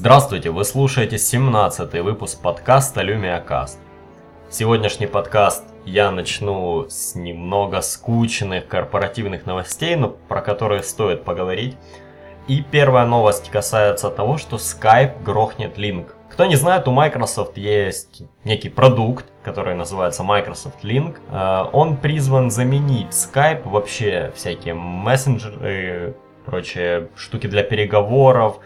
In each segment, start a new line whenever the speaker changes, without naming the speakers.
Здравствуйте, вы слушаете 17 выпуск подкаста LumiaCast. Сегодняшний подкаст я начну с немного скучных корпоративных новостей, но про которые стоит поговорить. И первая новость касается того, что Skype грохнет Link. Кто не знает, у Microsoft есть некий продукт, который называется Microsoft Link. Э, он призван заменить Skype, вообще всякие мессенджеры, прочие штуки для переговоров,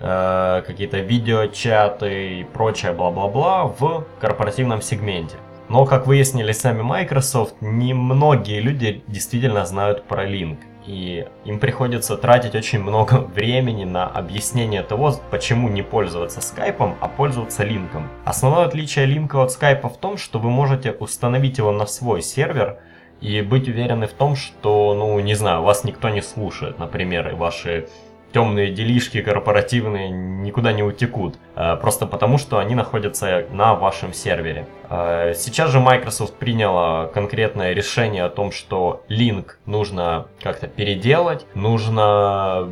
э, какие-то видеочаты и прочее бла-бла-бла в корпоративном сегменте. Но, как выяснили сами Microsoft, немногие люди действительно знают про Link. И им приходится тратить очень много времени на объяснение того, почему не пользоваться скайпом, а пользоваться линком. Основное отличие линка от скайпа в том, что вы можете установить его на свой сервер и быть уверены в том, что, ну, не знаю, вас никто не слушает, например, и ваши темные делишки корпоративные никуда не утекут, э, просто потому что они находятся на вашем сервере. Э, сейчас же Microsoft приняла конкретное решение о том, что Link нужно как-то переделать, нужно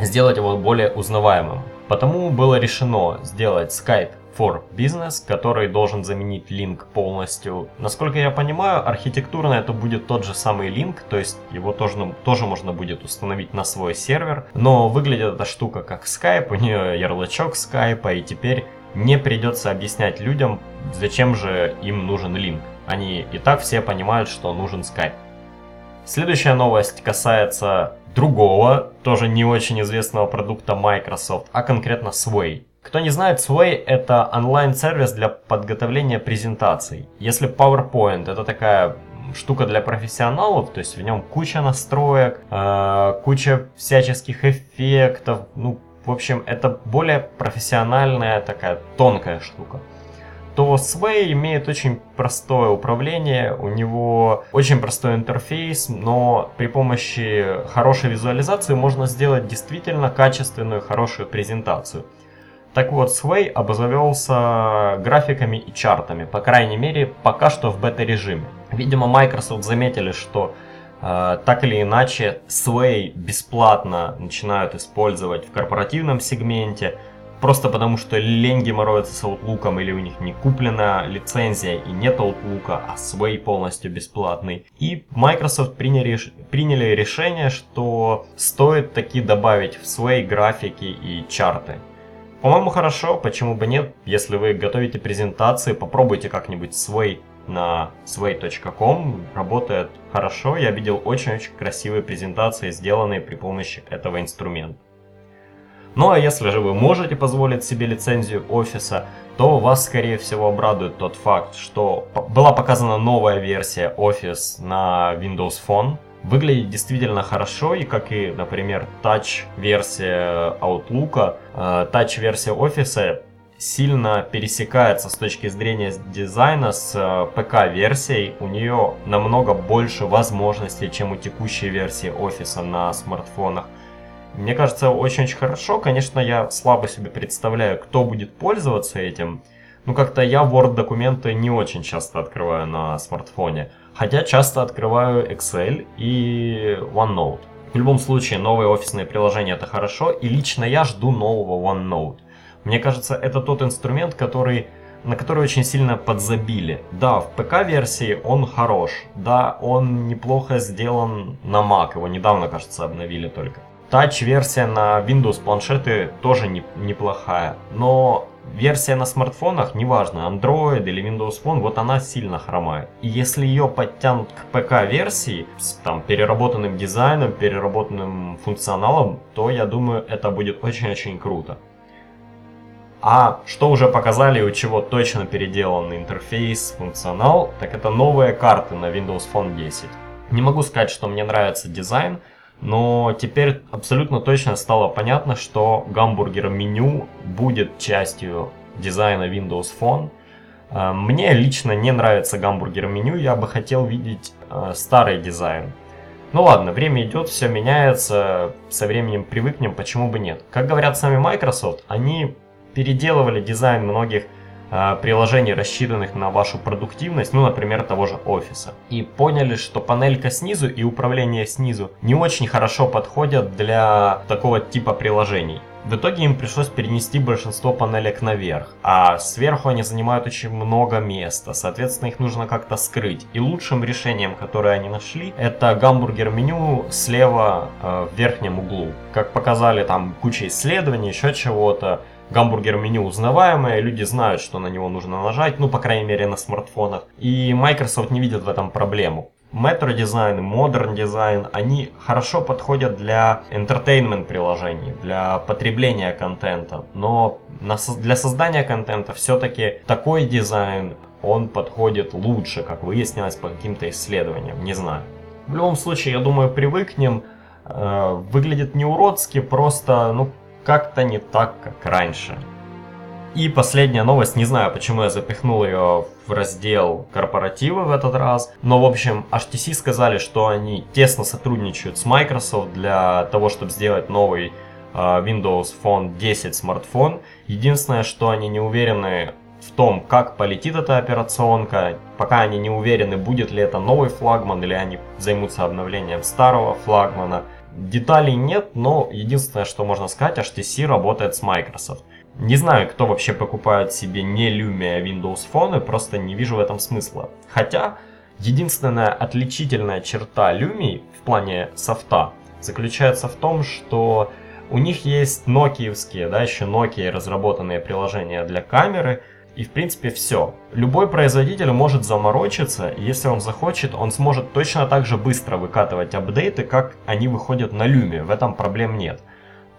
сделать его более узнаваемым. Потому было решено сделать Skype for Business, который должен заменить линк полностью. Насколько я понимаю, архитектурно это будет тот же самый линк, то есть его тоже, ну, тоже можно будет установить на свой сервер, но выглядит эта штука как Skype, у нее ярлычок Skype, и теперь не придется объяснять людям, зачем же им нужен линк. Они и так все понимают, что нужен Skype. Следующая новость касается другого, тоже не очень известного продукта Microsoft, а конкретно Sway. Кто не знает, Sway это онлайн-сервис для подготовления презентаций. Если PowerPoint это такая штука для профессионалов, то есть в нем куча настроек, э, куча всяческих эффектов, ну, в общем, это более профессиональная такая тонкая штука то Sway имеет очень простое управление, у него очень простой интерфейс, но при помощи хорошей визуализации можно сделать действительно качественную, хорошую презентацию. Так вот, Sway обзавелся графиками и чартами, по крайней мере, пока что в бета-режиме. Видимо, Microsoft заметили, что э, так или иначе Sway бесплатно начинают использовать в корпоративном сегменте, просто потому что лень геморроиться с Outlook или у них не куплена лицензия и нет Outlook, а Sway полностью бесплатный. И Microsoft приняли, приняли решение, что стоит таки добавить в Sway графики и чарты. По-моему, хорошо, почему бы нет. Если вы готовите презентации, попробуйте как-нибудь свой на sway.com. Работает хорошо. Я видел очень-очень красивые презентации, сделанные при помощи этого инструмента. Ну а если же вы можете позволить себе лицензию офиса, то вас скорее всего обрадует тот факт, что была показана новая версия Office на Windows Phone, Выглядит действительно хорошо, и как и, например, Touch-версия Outlook, э, Touch-версия Office сильно пересекается с точки зрения дизайна с э, ПК-версией. У нее намного больше возможностей, чем у текущей версии офиса на смартфонах. Мне кажется, очень-очень хорошо. Конечно, я слабо себе представляю, кто будет пользоваться этим. Ну, как-то я Word документы не очень часто открываю на смартфоне. Хотя часто открываю Excel и OneNote. В любом случае, новые офисные приложения это хорошо, и лично я жду нового OneNote. Мне кажется, это тот инструмент, который, на который очень сильно подзабили. Да, в ПК-версии он хорош, да, он неплохо сделан на Mac, его недавно, кажется, обновили только. Touch-версия на Windows планшеты тоже не, неплохая, но версия на смартфонах, неважно, Android или Windows Phone, вот она сильно хромает. И если ее подтянут к ПК-версии с там, переработанным дизайном, переработанным функционалом, то я думаю, это будет очень-очень круто. А что уже показали, у чего точно переделан интерфейс, функционал, так это новые карты на Windows Phone 10. Не могу сказать, что мне нравится дизайн, но теперь абсолютно точно стало понятно, что гамбургер меню будет частью дизайна Windows Phone. Э, мне лично не нравится гамбургер меню, я бы хотел видеть э, старый дизайн. Ну ладно, время идет, все меняется, со временем привыкнем, почему бы нет. Как говорят сами Microsoft, они переделывали дизайн многих приложений, рассчитанных на вашу продуктивность, ну, например, того же офиса. И поняли, что панелька снизу и управление снизу не очень хорошо подходят для такого типа приложений. В итоге им пришлось перенести большинство панелек наверх, а сверху они занимают очень много места, соответственно их нужно как-то скрыть. И лучшим решением, которое они нашли, это гамбургер-меню слева э, в верхнем углу. Как показали там куча исследований, еще чего-то, гамбургер меню узнаваемое, люди знают, что на него нужно нажать, ну, по крайней мере, на смартфонах. И Microsoft не видит в этом проблему. Metro Design, Modern Design, они хорошо подходят для entertainment приложений, для потребления контента. Но для создания контента все-таки такой дизайн, он подходит лучше, как выяснилось по каким-то исследованиям, не знаю. В любом случае, я думаю, привыкнем. Э, выглядит не уродски, просто, ну, как-то не так, как раньше. И последняя новость, не знаю, почему я запихнул ее в раздел корпоративы в этот раз, но в общем HTC сказали, что они тесно сотрудничают с Microsoft для того, чтобы сделать новый uh, Windows Phone 10 смартфон. Единственное, что они не уверены в том, как полетит эта операционка, пока они не уверены, будет ли это новый флагман или они займутся обновлением старого флагмана. Деталей нет, но единственное, что можно сказать, HTC работает с Microsoft. Не знаю, кто вообще покупает себе не Lumia Windows Phone, просто не вижу в этом смысла. Хотя, единственная отличительная черта Lumia в плане софта заключается в том, что у них есть нокиевские, да, еще Nokia разработанные приложения для камеры, и в принципе все. Любой производитель может заморочиться, если он захочет, он сможет точно так же быстро выкатывать апдейты, как они выходят на Lumia, в этом проблем нет.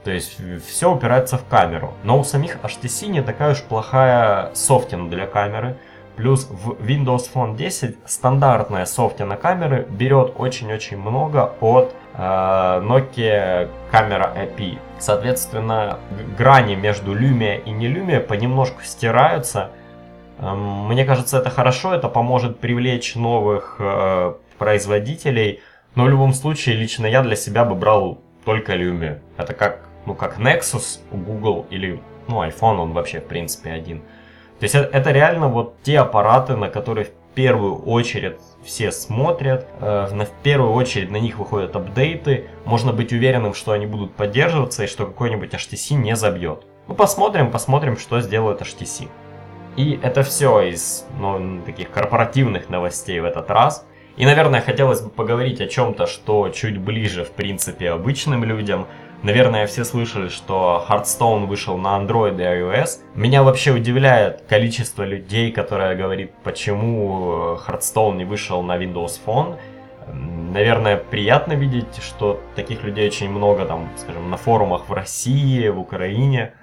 То есть все упирается в камеру. Но у самих HTC не такая уж плохая софтина для камеры. Плюс в Windows Phone 10 стандартная софтина камеры берет очень-очень много от э, Nokia камера API. Соответственно, грани между Lumia и не Lumia понемножку стираются. Э, мне кажется, это хорошо, это поможет привлечь новых э, производителей. Но в любом случае, лично я для себя бы брал только Lumia. Это как ну, как Nexus у Google или, ну, iPhone, он вообще, в принципе, один. То есть это, реально вот те аппараты, на которые первую очередь все смотрят, э, в первую очередь на них выходят апдейты, можно быть уверенным, что они будут поддерживаться и что какой-нибудь HTC не забьет. Ну, посмотрим, посмотрим, что сделает HTC. И это все из ну, таких корпоративных новостей в этот раз. И, наверное, хотелось бы поговорить о чем-то, что чуть ближе, в принципе, обычным людям – Наверное, все слышали, что Hearthstone вышел на Android и iOS. Меня вообще удивляет количество людей, которые говорит, почему Hearthstone не вышел на Windows Phone. Наверное, приятно видеть, что таких людей очень много, там, скажем, на форумах в России, в Украине.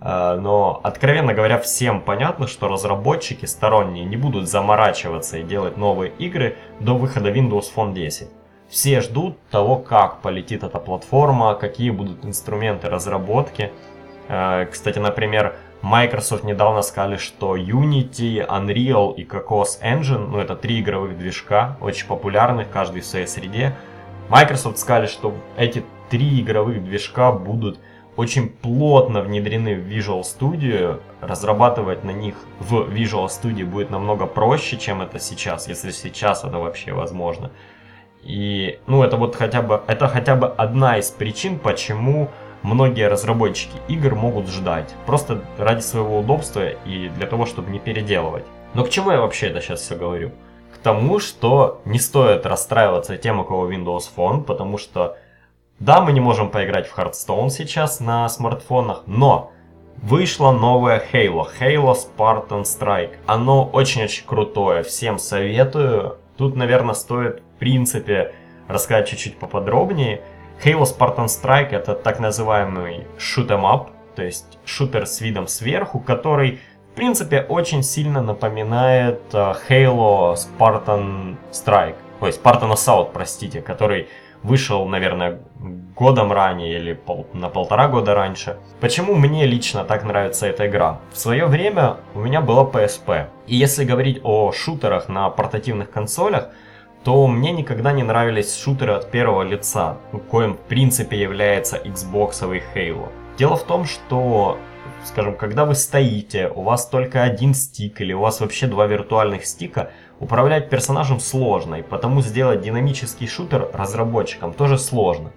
А, но, откровенно говоря, всем понятно, что разработчики сторонние не будут заморачиваться и делать новые игры до выхода Windows Phone 10. Все ждут того, как полетит эта платформа, какие будут инструменты разработки. Э, кстати, например, Microsoft недавно сказали, что Unity, Unreal и Cocos Engine, ну это три игровых движка, очень популярных, каждый в своей среде. Microsoft сказали, что эти три игровых движка будут очень плотно внедрены в Visual Studio. Разрабатывать на них в Visual Studio будет намного проще, чем это сейчас, если сейчас это вообще возможно. И, ну, это вот хотя бы, это хотя бы одна из причин, почему многие разработчики игр могут ждать. Просто ради своего удобства и для того, чтобы не переделывать. Но к чему я вообще это сейчас все говорю? К тому, что не стоит расстраиваться тем, у кого Windows Phone, потому что, да, мы не можем поиграть в Hearthstone сейчас на смартфонах, но Вышла новая Halo, Halo Spartan Strike. Оно очень-очень крутое, всем советую. Тут, наверное, стоит принципе рассказать чуть-чуть поподробнее. Halo Spartan Strike это так называемый shoot 'em up, то есть шутер с видом сверху, который в принципе очень сильно напоминает э, Halo Spartan Strike, ой, Spartan Assault, простите, который вышел, наверное, годом ранее или пол, на полтора года раньше. Почему мне лично так нравится эта игра? В свое время у меня была PSP. И если говорить о шутерах на портативных консолях, то мне никогда не нравились шутеры от первого лица, коим в принципе является Xbox Halo. Дело в том, что скажем, когда вы стоите, у вас только один стик или у вас вообще два виртуальных стика, управлять персонажем сложно, и потому сделать динамический шутер разработчикам тоже сложно.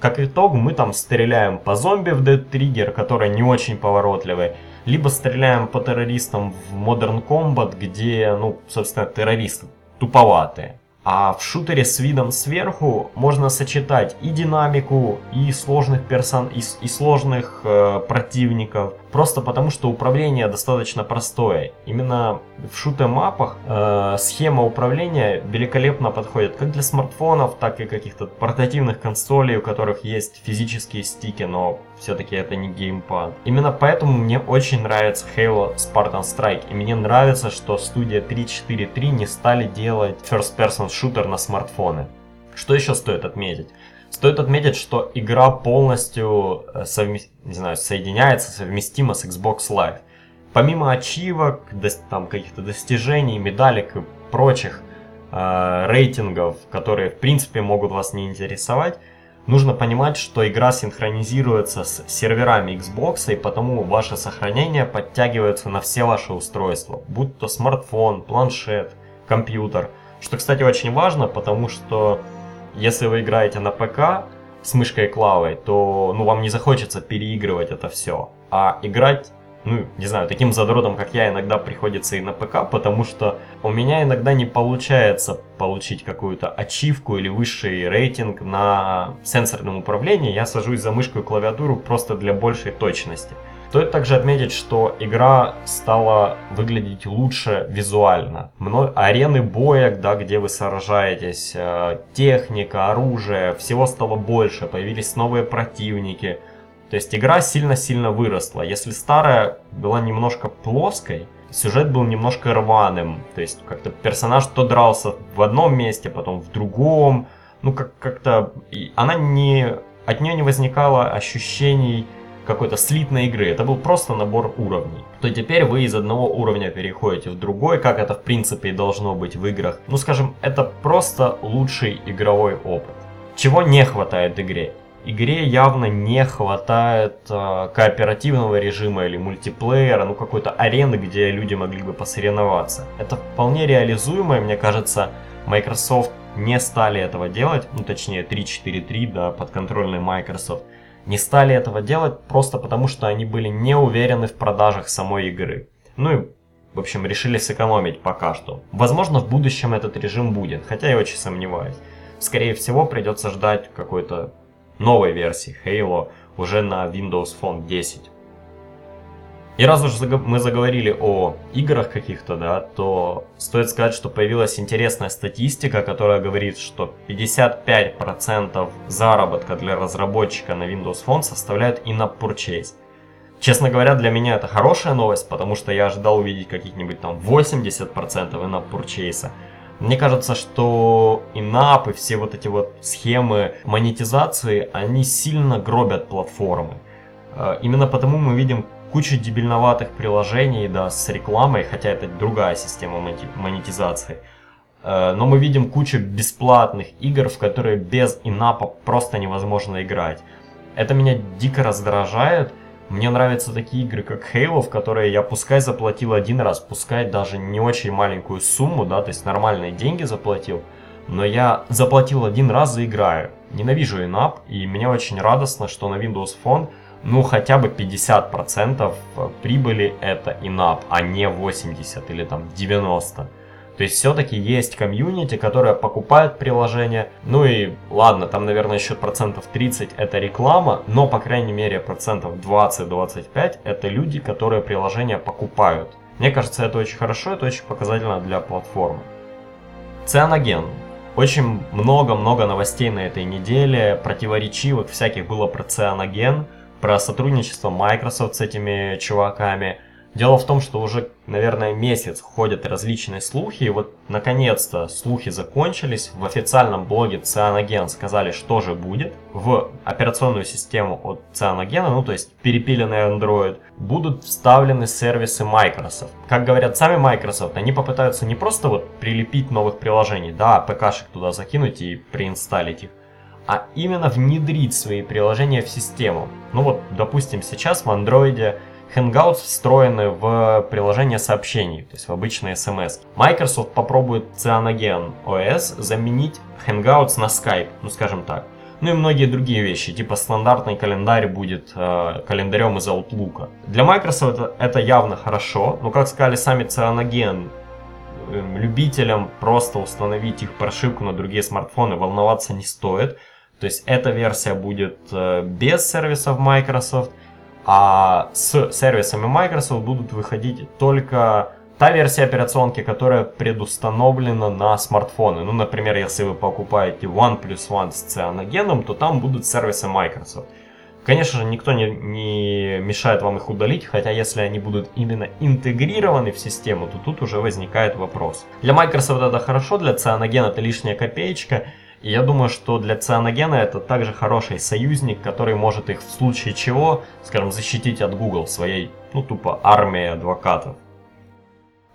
Как итог, мы там стреляем по зомби в Dead Trigger, который не очень поворотливый, либо стреляем по террористам в Modern Combat, где, ну, собственно, террористы туповатые. А в шутере с видом сверху можно сочетать и динамику, и сложных персон, и, и сложных э, противников, просто потому что управление достаточно простое. Именно в шутемапах э, схема управления великолепно подходит как для смартфонов, так и каких-то портативных консолей, у которых есть физические стики, но все-таки это не геймпад. Именно поэтому мне очень нравится Halo Spartan Strike, и мне нравится, что студия 343 не стали делать first-person шутер на смартфоны. Что еще стоит отметить? Стоит отметить, что игра полностью э, совме... не знаю, соединяется, совместима с Xbox Live. Помимо ачивок, там каких-то достижений, медалек и прочих э, рейтингов, которые в принципе могут вас не интересовать, нужно понимать, что игра синхронизируется с серверами Xbox, и потому ваше сохранение подтягивается на все ваши устройства, будь то смартфон, планшет, компьютер – что, кстати, очень важно, потому что если вы играете на ПК с мышкой и клавой, то ну, вам не захочется переигрывать это все. А играть, ну, не знаю, таким задротом, как я, иногда приходится и на ПК, потому что у меня иногда не получается получить какую-то ачивку или высший рейтинг на сенсорном управлении. Я сажусь за мышку и клавиатуру просто для большей точности. Стоит также отметить, что игра стала выглядеть лучше визуально. Мно... Арены боя, да, где вы сражаетесь, э, техника, оружие, всего стало больше, появились новые противники. То есть игра сильно-сильно выросла. Если старая была немножко плоской, сюжет был немножко рваным. То есть как-то персонаж то дрался в одном месте, потом в другом. Ну как- как-то... Она не... От нее не возникало ощущений какой-то слитной игры, это был просто набор уровней, то теперь вы из одного уровня переходите в другой, как это в принципе и должно быть в играх. Ну скажем, это просто лучший игровой опыт. Чего не хватает игре? Игре явно не хватает э, кооперативного режима или мультиплеера, ну какой-то арены, где люди могли бы посоревноваться. Это вполне реализуемо, и мне кажется, Microsoft не стали этого делать, ну точнее 3.4.3, да, подконтрольный Microsoft не стали этого делать просто потому, что они были не уверены в продажах самой игры. Ну и, в общем, решили сэкономить пока что. Возможно, в будущем этот режим будет, хотя я очень сомневаюсь. Скорее всего, придется ждать какой-то новой версии Halo уже на Windows Phone 10. И раз уж мы заговорили о играх каких-то, да, то стоит сказать, что появилась интересная статистика, которая говорит, что 55% заработка для разработчика на Windows Phone составляет in-app purchase. Честно говоря, для меня это хорошая новость, потому что я ожидал увидеть каких-нибудь там 80% in-app purchase. Мне кажется, что инап и все вот эти вот схемы монетизации, они сильно гробят платформы. Э, именно потому мы видим куча дебильноватых приложений, да, с рекламой, хотя это другая система монетизации. Э, но мы видим кучу бесплатных игр, в которые без инапа просто невозможно играть. Это меня дико раздражает. Мне нравятся такие игры, как Halo, в которые я пускай заплатил один раз, пускай даже не очень маленькую сумму, да, то есть нормальные деньги заплатил, но я заплатил один раз и играю. Ненавижу инап, и мне очень радостно, что на Windows Phone ну хотя бы 50% прибыли это инап, а не 80 или там 90. То есть все-таки есть комьюнити, которая покупает приложение. Ну и ладно, там, наверное, еще процентов 30 это реклама, но, по крайней мере, процентов 20-25 это люди, которые приложение покупают. Мне кажется, это очень хорошо, это очень показательно для платформы. Цианоген. Очень много-много новостей на этой неделе, противоречивых всяких было про цианоген про сотрудничество Microsoft с этими чуваками. Дело в том, что уже, наверное, месяц ходят различные слухи, и вот, наконец-то, слухи закончились. В официальном блоге Cyanogen сказали, что же будет. В операционную систему от Cyanogen, ну, то есть перепиленный Android, будут вставлены сервисы Microsoft. Как говорят сами Microsoft, они попытаются не просто вот прилепить новых приложений, да, ПКшек туда закинуть и преинсталить их, а именно внедрить свои приложения в систему. Ну вот, допустим, сейчас в Android Hangouts встроены в приложение сообщений, то есть в обычные SMS. Microsoft попробует Cyanogen OS заменить Hangouts на Skype, ну скажем так. Ну и многие другие вещи, типа стандартный календарь будет э, календарем из Outlook. Для Microsoft это, это явно хорошо, но как сказали сами Cyanogen, э, любителям просто установить их прошивку на другие смартфоны волноваться не стоит. То есть эта версия будет э, без сервисов Microsoft, а с сервисами Microsoft будут выходить только та версия операционки, которая предустановлена на смартфоны. Ну, например, если вы покупаете OnePlus One с цианогеном, то там будут сервисы Microsoft. Конечно же, никто не, не мешает вам их удалить, хотя если они будут именно интегрированы в систему, то тут уже возникает вопрос. Для Microsoft это хорошо, для Cyanogen это лишняя копеечка, и я думаю, что для Цианогена это также хороший союзник, который может их в случае чего, скажем, защитить от Google своей, ну тупо, армией адвокатов.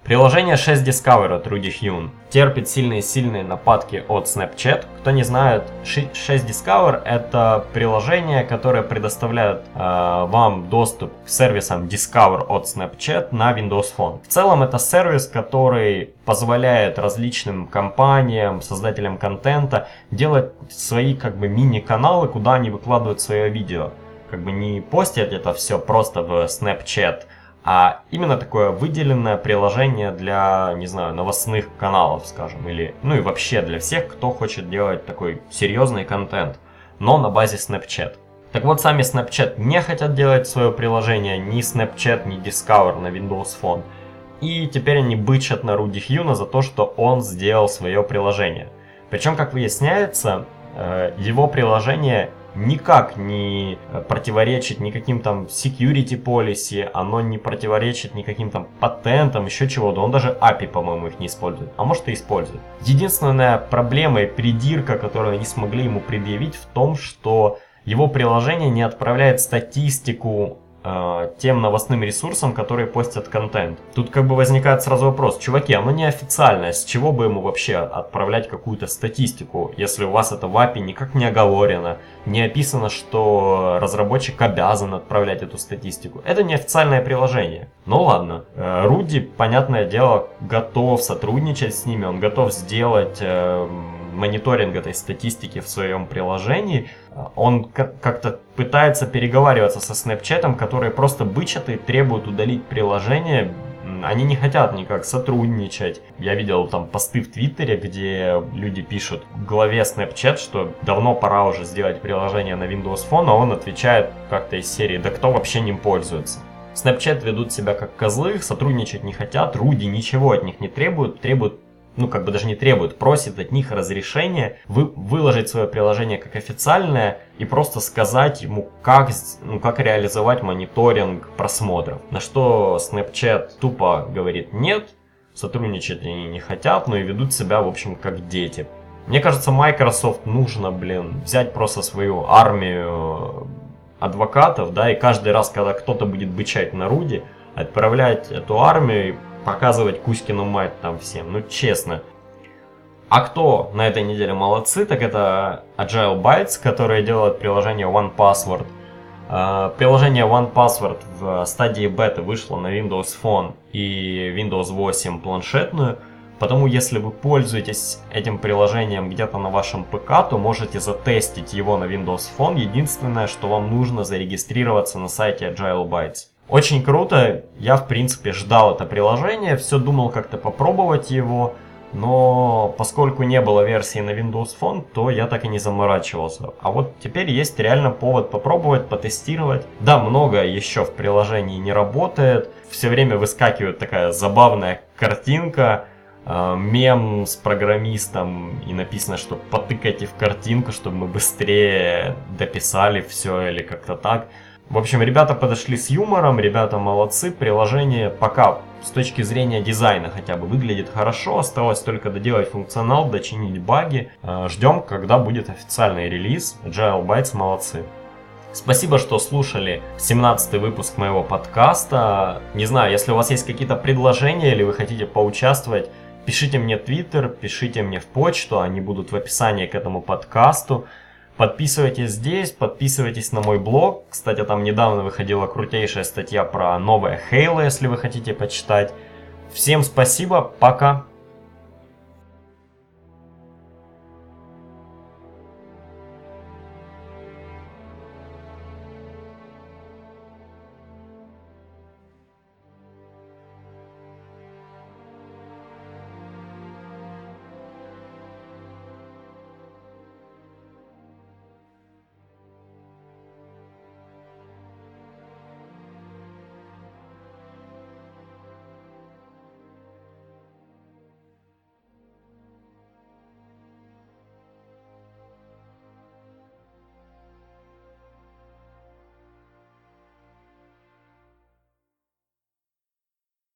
Приложение 6 Discover от Rudy Hyun терпит сильные-сильные нападки от Snapchat. Кто не знает, 6 Discover это приложение, которое предоставляет э, вам доступ к сервисам Discover от Snapchat на Windows Phone. В целом это сервис, который позволяет различным компаниям, создателям контента делать свои как бы мини-каналы, куда они выкладывают свое видео. Как бы не постят это все просто в Snapchat, а именно такое выделенное приложение для, не знаю, новостных каналов, скажем, или, ну и вообще для всех, кто хочет делать такой серьезный контент, но на базе Snapchat. Так вот, сами Snapchat не хотят делать свое приложение, ни Snapchat, ни Discover на Windows Phone. И теперь они бычат на Руди Хьюна за то, что он сделал свое приложение. Причем, как выясняется, э, его приложение никак не противоречит никаким там security policy, оно не противоречит никаким там патентам, еще чего-то. Он даже API, по-моему, их не использует. А может и использует. Единственная проблема и придирка, которую они смогли ему предъявить в том, что его приложение не отправляет статистику тем новостным ресурсам, которые постят контент. Тут как бы возникает сразу вопрос, чуваки, оно не официальное, с чего бы ему вообще отправлять какую-то статистику, если у вас это в API никак не оговорено, не описано, что разработчик обязан отправлять эту статистику. Это не официальное приложение. Ну ладно, э, Руди, понятное дело, готов сотрудничать с ними, он готов сделать э, мониторинг этой статистики в своем приложении, он как-то пытается переговариваться со Snapchat, которые просто бычат и требуют удалить приложение. Они не хотят никак сотрудничать. Я видел там посты в Твиттере, где люди пишут главе Snapchat, что давно пора уже сделать приложение на Windows Phone, а он отвечает как-то из серии «Да кто вообще ним пользуется?» Snapchat ведут себя как козлы, сотрудничать не хотят, Руди ничего от них не требуют, требуют ну, как бы даже не требует, просит от них разрешения вы, выложить свое приложение как официальное и просто сказать ему, как, ну, как реализовать мониторинг просмотров. На что Snapchat тупо говорит нет, сотрудничать они не хотят, но и ведут себя, в общем, как дети. Мне кажется, Microsoft нужно, блин, взять просто свою армию адвокатов, да, и каждый раз, когда кто-то будет бычать на Руди, отправлять эту армию показывать Кузькину мать там всем, ну честно. А кто на этой неделе молодцы, так это Agile Bytes, которые делают приложение One Password. А, приложение One Password в стадии бета вышло на Windows Phone и Windows 8 планшетную. Потому если вы пользуетесь этим приложением где-то на вашем ПК, то можете затестить его на Windows Phone. Единственное, что вам нужно зарегистрироваться на сайте Agile Bytes. Очень круто, я в принципе ждал это приложение, все думал как-то попробовать его, но поскольку не было версии на Windows Phone, то я так и не заморачивался. А вот теперь есть реально повод попробовать, потестировать. Да, много еще в приложении не работает, все время выскакивает такая забавная картинка, э, мем с программистом и написано, что потыкайте в картинку, чтобы мы быстрее дописали все или как-то так. В общем, ребята подошли с юмором, ребята молодцы, приложение пока с точки зрения дизайна хотя бы выглядит хорошо, осталось только доделать функционал, дочинить баги. Э, Ждем, когда будет официальный релиз, Agile Bytes молодцы. Спасибо, что слушали 17 выпуск моего подкаста. Не знаю, если у вас есть какие-то предложения или вы хотите поучаствовать, пишите мне в Твиттер, пишите мне в почту, они будут в описании к этому подкасту. Подписывайтесь здесь, подписывайтесь на мой блог. Кстати, там недавно выходила крутейшая статья про новое Halo, если вы хотите почитать. Всем спасибо, пока.